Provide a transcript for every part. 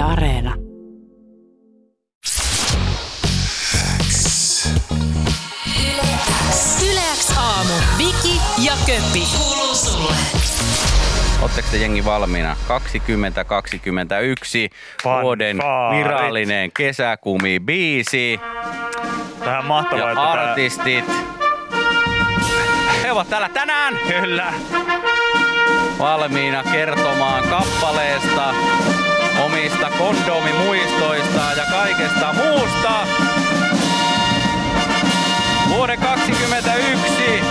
Yle Areena. Yleäks aamu. Viki ja Köppi. Kuuluu sulle. Oletteko te jengi valmiina? 2021 vuoden Fanfaarit. virallinen kesäkumi biisi Tähän mahtavaa, ja että tää- artistit. He ovat täällä tänään Kyllä. valmiina kertomaan kappaleesta, omista kondomimuistoista ja kaikesta muusta. Vuoden 2021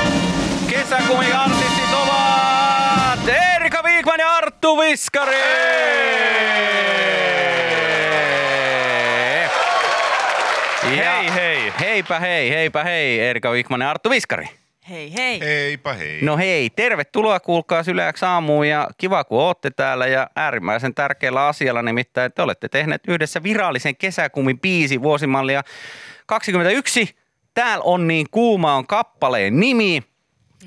kesäkumi artistit ovat Erika Viikman ja Arttu Viskari! Ja Hei hei. Heipä hei, heipä hei, Erika Viikman ja Arttu Viskari. Hei hei. Heipä hei. No hei, tervetuloa kuulkaa Syleäks aamuun ja kiva kun ootte täällä ja äärimmäisen tärkeällä asialla nimittäin te olette tehneet yhdessä virallisen kesäkumin biisi vuosimallia 21. Täällä on niin kuuma on kappaleen nimi.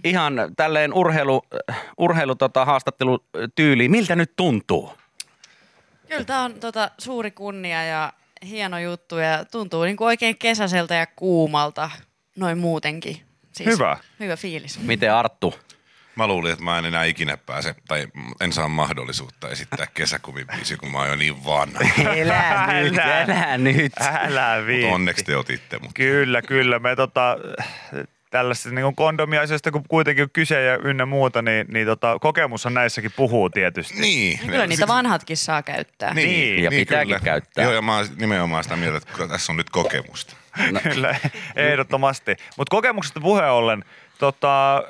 Ihan tälleen urheilu, urheilu tota, haastattelutyyliin. Miltä nyt tuntuu? Kyllä tämä on tota, suuri kunnia ja hieno juttu ja tuntuu niin kuin oikein kesäiseltä ja kuumalta noin muutenkin. Siis Hyvä. Hyvä fiilis. Miten Arttu? Mä luulin, että mä en enää ikinä pääse, tai en saa mahdollisuutta esittää kesäkumibiisi, kun mä oon jo niin vanha. Elä nyt, Älä. elä nyt. Älä viitti. Onneksi te otitte mut. Kyllä, kyllä. Me tota, tällaisesta niin kondomiasioista, kun kuitenkin on kyse ja ynnä muuta, niin, niin tota, kokemushan näissäkin puhuu tietysti. Niin. Ja kyllä niitä vanhatkin saa käyttää. Niin, ja pitääkin käyttää. Joo, ja mä oon nimenomaan sitä mieltä, että kyllä tässä on nyt kokemusta. Kyllä, ehdottomasti. Mutta kokemuksesta puheen ollen, tota,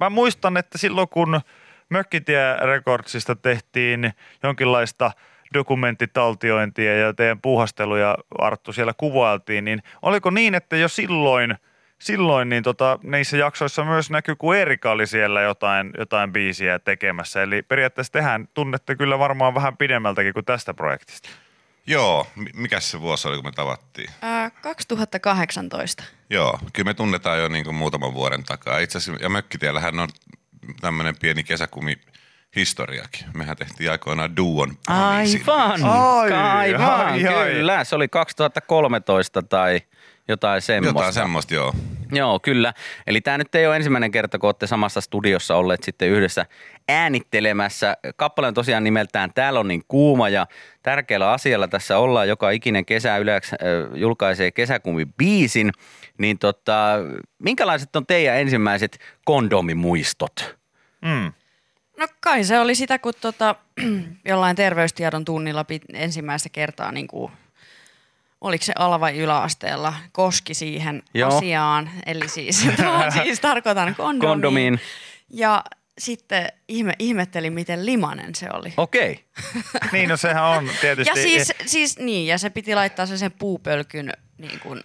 mä muistan, että silloin kun Mökkitie Recordsista tehtiin jonkinlaista dokumenttitaltiointia ja teidän puuhasteluja Arttu siellä kuvailtiin, niin oliko niin, että jo silloin, silloin niin tota, niissä jaksoissa myös näkyy, kun Erika oli siellä jotain, jotain biisiä tekemässä. Eli periaatteessa tehän tunnette kyllä varmaan vähän pidemmältäkin kuin tästä projektista. Joo, mi- mikäs se vuosi oli, kun me tavattiin? Ää, 2018. Joo, kyllä me tunnetaan jo niin kuin muutaman vuoden takaa. Itse asiassa, ja Mökkitiellähän on tämmöinen pieni kesäkumi historiakin. Mehän tehtiin aikoinaan duon. Aivan, Ai, aivan, ai, ai. kyllä. Se oli 2013 tai jotain semmoista. Jotain semmoista, joo. Joo, kyllä. Eli tämä nyt ei ole ensimmäinen kerta, kun olette samassa studiossa olleet sitten yhdessä äänittelemässä. Kappale on tosiaan nimeltään Täällä on niin kuuma ja tärkeällä asialla tässä ollaan. Joka ikinen kesä yleensä äh, julkaisee kesäkumi biisin. Niin tota, minkälaiset on teidän ensimmäiset kondomimuistot? Mm. No kai se oli sitä, kun tota, jollain terveystiedon tunnilla pit, ensimmäistä kertaa niin kuin, oliko se ala- vai yläasteella, koski siihen Joo. Asiaan. Eli siis, siis tarkoitan kondomiin. Kondomiin. Ja sitten ihme, ihmettelin, miten limanen se oli. Okei. Niin, no sehän on tietysti... Ja siis, siis niin, ja se piti laittaa sen, sen puupölkyn niin kuin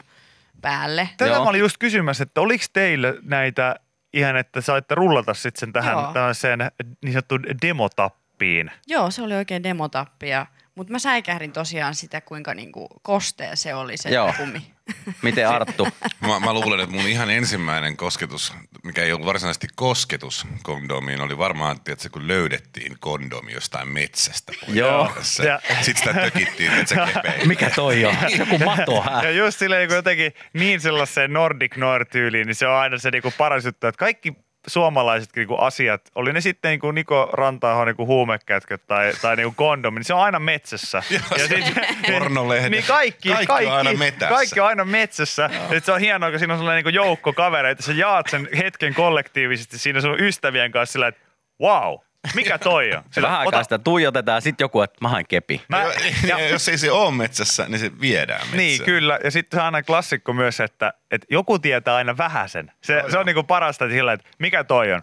päälle. Tätä Joo. mä olin just kysymässä, että oliko teillä näitä ihan, että saitte rullata sitten sen tähän Joo. tällaiseen niin sanottuun demotappiin. Joo, se oli oikein demotappi. Ja, mutta mä säikähdin tosiaan sitä, kuinka niin kuin kostea se oli se Joo. kumi. Miten Arttu? Mä, mä luulen, että mun ihan ensimmäinen kosketus, mikä ei ollut varsinaisesti kosketus kondomiin, oli varmaan, tiedätkö, kun löydettiin kondomi jostain metsästä. Joo. Ja- Sitten sitä tökittiin, että se kepein. Mikä toi on? Joku mato, hä? Ja just silleen niin jotenkin niin sellaiseen Nordic Noir-tyyliin, niin se on aina se niinku paras juttu, että kaikki suomalaiset niinku asiat, oli ne sitten niinku Niko Rantaahon niinku huumekätkät tai, tai niinku kondomi, niin se on aina metsässä. ja sit, Pornolehdet. Niin kaikki, Kaikki kaikki, on aina metässä. Kaikki on aina metsässä. Ja se on hienoa, kun siinä on sellainen niin joukko kavereita. Sä jaat sen hetken kollektiivisesti siinä sun ystävien kanssa sillä, että wow, mikä toi on? Sillä, vähän aikaa sitä tuijotetaan, sitten joku, että mä haen kepi. Mä, ja, jos ei se ole metsässä, niin se viedään metsään. Niin, kyllä. Ja sitten se on aina klassikko myös, että, että joku tietää aina vähäsen. Se, se on niinku parasta että sillä, että mikä toi on.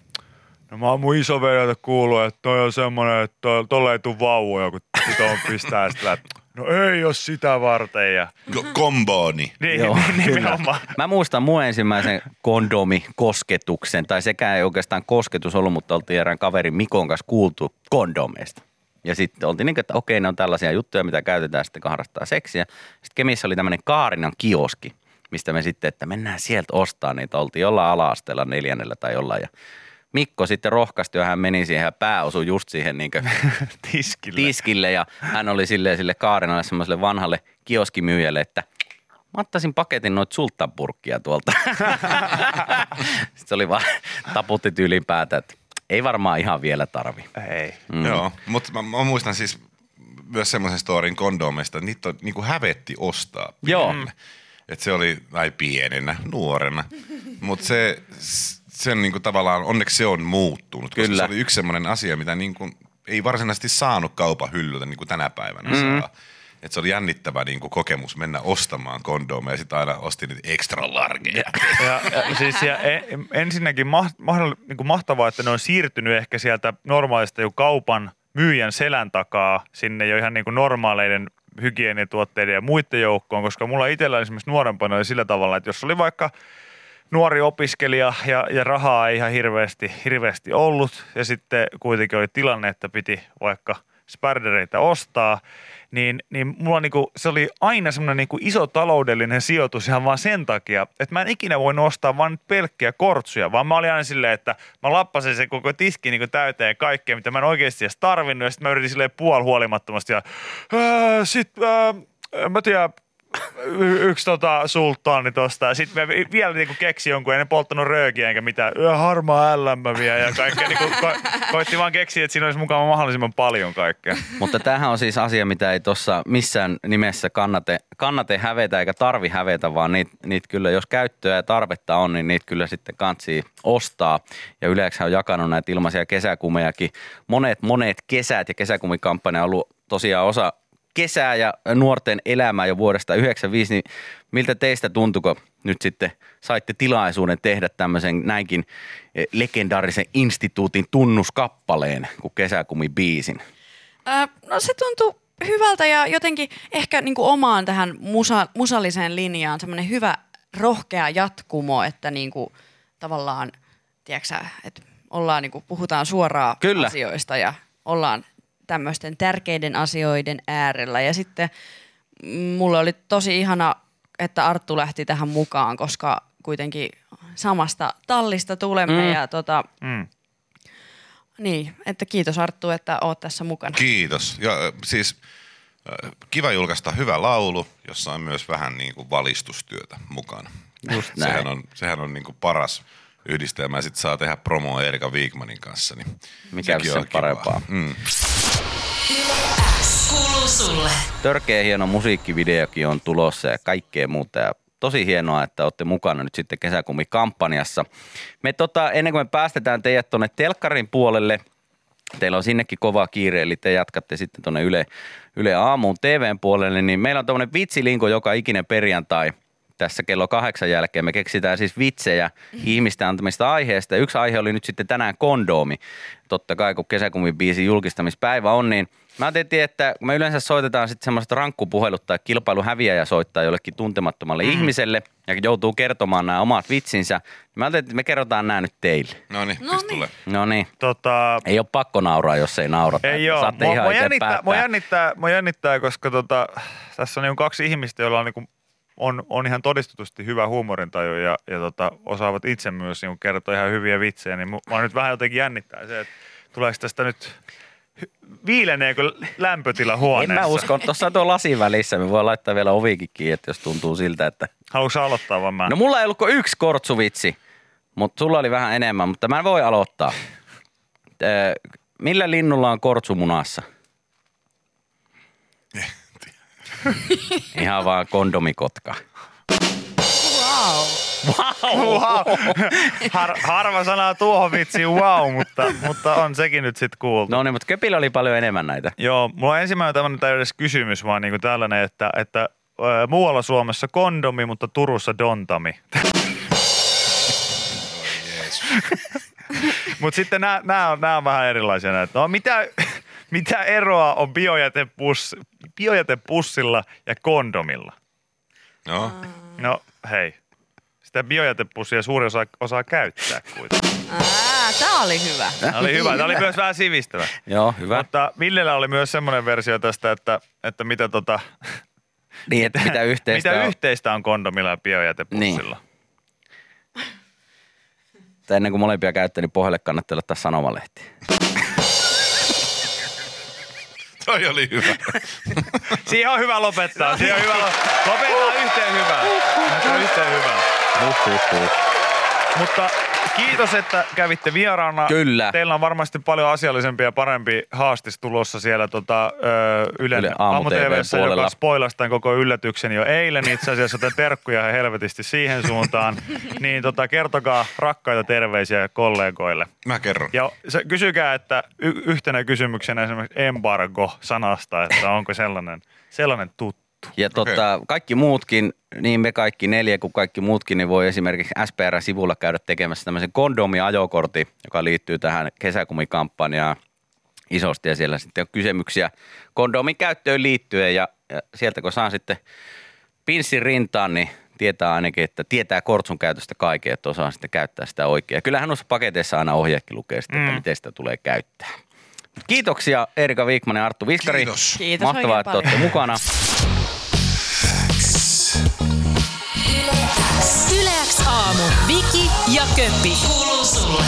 No mä oon mun isoveljeltä kuullut, että toi on semmonen, että tolle ei tuu vauvoja, kun tuon pistää sitä, että no ei oo sitä varten. Ja, Ko- Kombooni. niin, Joo, niin, kyllä. nimenomaan. Mä muistan mun ensimmäisen kondomikosketuksen, tai sekään ei oikeastaan kosketus ollut, mutta oltiin erään kaverin Mikon kanssa kuultu kondomeista. Ja sitten oltiin niin, että okei, ne on tällaisia juttuja, mitä käytetään sitten, kun harrastaa seksiä. Sitten Kemissä oli tämmöinen Kaarinan kioski, mistä me sitten, että mennään sieltä ostaa niitä. Oltiin jollain ala-asteella neljännellä tai jollain. Ja Mikko sitten rohkaistui ja hän meni siihen ja pää osui just siihen niin Tiskille. tiskille ja hän oli silleen sille Kaarinalle semmoiselle vanhalle kioskimyyjälle, että mä ottaisin paketin noita sulttanpurkkia tuolta. Sitten se oli vaan taputti tyylin päätä, että ei varmaan ihan vielä tarvi. Ei. Mm. Joo, mutta mä, mä, muistan siis myös semmoisen storin kondomeista, että niitä on niin kuin hävetti ostaa. Joo. pienelle. Et se oli näin pienenä, nuorena. Mutta se, sen niin kuin tavallaan, onneksi se on muuttunut, koska Kyllä. se oli yksi semmoinen asia, mitä niin kuin ei varsinaisesti saanut kaupan hyllyltä niin kuin tänä päivänä mm. saa. Et se oli jännittävä niin kuin kokemus mennä ostamaan kondomeja ja sitten aina ostin niitä extra largeja. Ja, ja, siis ja e, ensinnäkin ma, mahdoll, niin kuin mahtavaa, että ne on siirtynyt ehkä sieltä normaalista jo kaupan myyjän selän takaa sinne jo ihan niin kuin normaaleiden hygienituotteiden ja muiden joukkoon, koska mulla itsellä esimerkiksi nuorempana oli sillä tavalla, että jos oli vaikka nuori opiskelija ja, ja rahaa ei ihan hirveästi, hirveästi ollut. Ja sitten kuitenkin oli tilanne, että piti vaikka spardereita ostaa, niin, niin mulla niinku, se oli aina semmoinen niinku iso taloudellinen sijoitus ihan vaan sen takia, että mä en ikinä voinut ostaa nyt pelkkiä kortsuja, vaan mä olin aina silleen, että mä lappasin se koko tiski niinku täyteen kaikkea, mitä mä en oikeasti edes tarvinnut. Ja sitten mä yritin silleen puolihuolimattomasti ja "Ää, sit ää, en mä tiedä, y- yksi tota sulttaani tosta. Sitten me vielä niinku keksi jonkun, en polttanut röökiä enkä mitään. Harmaa LM vielä ja kaikkea. Niinku, ko- koitti vaan keksiä, että siinä olisi mukava mahdollisimman paljon kaikkea. Mutta tämähän on siis asia, mitä ei tuossa missään nimessä kannate, kannate hävetä eikä tarvi hävetä, vaan niitä niit kyllä, jos käyttöä ja tarvetta on, niin niitä kyllä sitten kantsii ostaa. Ja yleensä on jakanut näitä ilmaisia kesäkumejakin. Monet, monet kesät ja kesäkumikampanja on ollut tosiaan osa kesää ja nuorten elämää jo vuodesta 1995, niin miltä teistä tuntuko nyt sitten saitte tilaisuuden tehdä tämmöisen näinkin eh, legendaarisen instituutin tunnuskappaleen kuin kesäkumibiisin? Ää, no se tuntuu hyvältä ja jotenkin ehkä niin kuin omaan tähän musa, musalliseen linjaan semmoinen hyvä rohkea jatkumo, että niin kuin tavallaan, tiedätkö että ollaan niin kuin, puhutaan suoraan Kyllä. asioista ja ollaan tämmöisten tärkeiden asioiden äärellä. Ja sitten mulle oli tosi ihana, että Arttu lähti tähän mukaan, koska kuitenkin samasta tallista tulemme Mm. ja tota, Mm. niin, että kiitos Arttu, että oot tässä mukana. Kiitos. Ja siis kiva julkaista hyvä laulu, jossa on myös vähän niin kuin valistustyötä mukana. Just näin. Sehän on, sehän on niin kuin paras yhdistelmä ja sitten saa tehdä promoa Erika Wigmanin kanssa. Niin Mikä sen on parempaa. Mm. Kuuluu sulle. Törkeä hieno musiikkivideokin on tulossa ja kaikkea muuta. Ja tosi hienoa, että olette mukana nyt sitten kesäkumikampanjassa. Me tota, ennen kuin me päästetään teidät tuonne telkkarin puolelle, teillä on sinnekin kova kiire, eli te jatkatte sitten tuonne Yle, Yle Aamuun TVn puolelle, niin meillä on tämmöinen vitsilinko joka ikinen perjantai tässä kello kahdeksan jälkeen. Me keksitään siis vitsejä ihmisten antamista aiheesta. Yksi aihe oli nyt sitten tänään kondoomi. Totta kai, kun kesäkumin biisin julkistamispäivä on, niin mä ajattelin, että kun me yleensä soitetaan sitten semmoista rankkupuhelut tai kilpailu häviäjä soittaa jollekin tuntemattomalle mm. ihmiselle ja joutuu kertomaan nämä omat vitsinsä. Niin mä ajattelin, että me kerrotaan nämä nyt teille. No niin, No niin. tulee. No niin, Tota, ei ole pakko nauraa, jos ei naurata. Ei joo. Saatte Mua, ihan mua, jännittää, mua, jännittää, mua jännittää, koska tota, tässä on niin kaksi ihmistä, joilla on, niin on, on ihan todistetusti hyvä huumorintaju ja, ja tota, osaavat itse myös niin kertoa ihan hyviä vitsejä. Niin mua nyt vähän jotenkin jännittää se, että tuleeko tästä nyt, viileneekö lämpötila En huoneessa? mä usko. Tuossa on tuo lasin välissä. Me voi laittaa vielä ovikin kiinni, että jos tuntuu siltä, että... Haluatko aloittaa vaan mä? No mulla ei ollut kuin yksi kortsuvitsi, mutta sulla oli vähän enemmän, mutta mä voin aloittaa. Millä linnulla on kortsu munassa? Ihan vaan kondomikotka. Wow. wow. Har, harva sanaa tuohon vitsiin wow, mutta, mutta on sekin nyt sitten kuultu. No niin, mutta Köpillä oli paljon enemmän näitä. Joo, mulla on ensimmäinen tämmöinen edes kysymys, vaan niinku tällainen, että, että muualla Suomessa kondomi, mutta Turussa dontami. Mutta sitten nämä, on, nämä on vähän erilaisia näitä. No mitä, mitä eroa on biojätepus, biojätepussilla ja kondomilla? No, No hei, sitä biojätepussia suuri osa osaa käyttää kuitenkin. Aa, tää oli hyvä. Tämä oli hyvä, tämä oli myös vähän sivistävä. Joo, hyvä. Mutta Villellä oli myös semmoinen versio tästä, että, että mitä, tota, Niin, että mitä yhteistä mitä on. yhteistä on kondomilla ja biojätepussilla. että ennen kuin molempia käyttää, niin pohjalle kannattaa ottaa sanomalehti. Toi oli hyvä. Siihen on hyvä lopettaa. Siihen on hyvä lo- Lopetetaan yhteen hyvää. Lopetetaan yhteen hyvää. Mutta kiitos, että kävitte vieraana. Kyllä. Teillä on varmasti paljon asiallisempi ja parempi haastis tulossa siellä tota, ö, Ylen Yle aamu TV:ssä, puolella. joka spoilasi tämän koko yllätyksen jo eilen itse asiassa, joten terkkuja helvetisti siihen suuntaan. niin tota, kertokaa rakkaita terveisiä kollegoille. Mä kerron. Ja se, kysykää, että y- yhtenä kysymyksenä esimerkiksi embargo-sanasta, että onko sellainen, sellainen tuttu. Ja tota, kaikki muutkin, niin me kaikki neljä kuin kaikki muutkin, niin voi esimerkiksi SPR-sivulla käydä tekemässä tämmöisen kondomi-ajokortti, joka liittyy tähän kesäkumikampanjaan isosti. Ja siellä sitten on kysymyksiä kondomin käyttöön liittyen ja, ja sieltä kun saan sitten pinssin rintaan, niin tietää ainakin, että tietää kortsun käytöstä kaiken, että osaa sitten käyttää sitä oikein. Ja kyllähän noissa paketeissa aina ohjeekin lukee sitten, että Mm. miten sitä tulee käyttää. Kiitoksia Erika Viikmanen ja Arttu Viskari. Kiitos. Kiitos Mahtavaa, että olette mukana. aamu. Viki ja Köppi. Kuuluu sulle.